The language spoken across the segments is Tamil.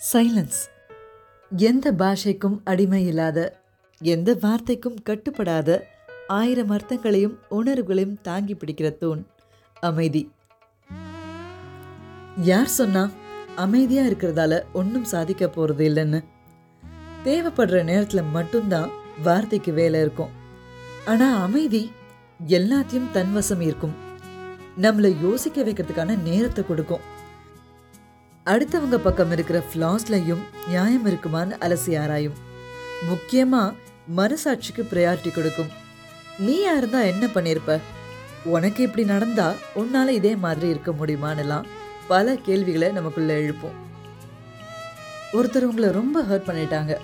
சைலன்ஸ் எந்த பாஷைக்கும் அடிமை இல்லாத எந்த வார்த்தைக்கும் கட்டுப்படாத ஆயிரம் அர்த்தங்களையும் உணர்வுகளையும் தாங்கி பிடிக்கிற தூண் அமைதி. யார் சொன்னா அமைதியாக இருக்கிறதால ஒன்றும் சாதிக்க போகிறது இல்லைன்னு? தேவைப்படுற நேரத்தில் மட்டும்தான் வார்த்தைக்கு வேலை இருக்கும். ஆனால் அமைதி எல்லாத்தையும் தன்வசம் இருக்கும் நம்மளை யோசிக்க வைக்கிறதுக்கான நேரத்தை கொடுக்கும். அடுத்தவங்க பக்கம் இருக்கிற ஃப்ளாஸ்லையும் நியாயம் இருக்குமான்னு அலசி ஆராயும். முக்கியமாக மனசாட்சிக்கு ப்ரையாரிட்டி கொடுக்கும். நீ இருந்தா என்ன பண்ணியிருப்ப உனக்கு இப்படி நடந்தா உன்னால இதே மாதிரி இருக்க முடியுமான்னுலாம் பல கேள்விகளை நமக்குள்ள எழுப்போம். ஒருத்தர் உங்களை ரொம்ப ஹர்ட் பண்ணிட்டாங்க.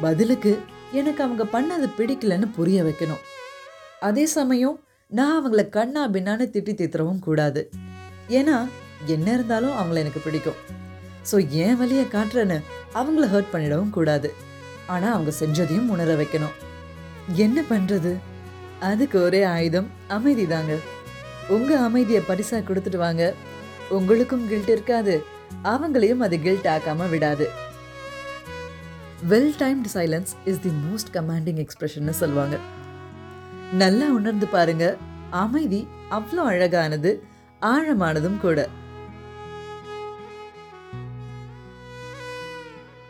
பதிலுக்கு எனக்கு அவங்க பண்ணது பிடிக்கலன்னு புரிய வைக்கணும். அதே சமயம் நான் அவங்கள கண்ணா பின்னான்னு திட்டி தீத்துறவும் கூடாது. ஏன்னா என்ன இருந்தாலும் அவங்கள எனக்கு பிடிக்கும். ஸோ என் வழியை காட்டுறேன்னு அவங்கள ஹர்ட் பண்ணிடவும் கூடாது. ஆனால் அவங்க செஞ்சதையும் உணர வைக்கணும். என்ன பண்ணுறது அதுக்கு ஒரே ஆயுதம் அமைதி தாங்க. உங்கள் அமைதியை பரிசாக கொடுத்துட்டு வாங்க. உங்களுக்கும் கில்ட் இருக்காது. அவங்களையும் அது கில்ட் ஆக்காமல் விடாது. Well timed silence is the most commanding எக்ஸ்பிரஷன்னு சொல்லுவாங்க. நல்லா உணர்ந்து பாருங்க. அமைதி அவ்வளோ அழகானது ஆழமானதும் கூட.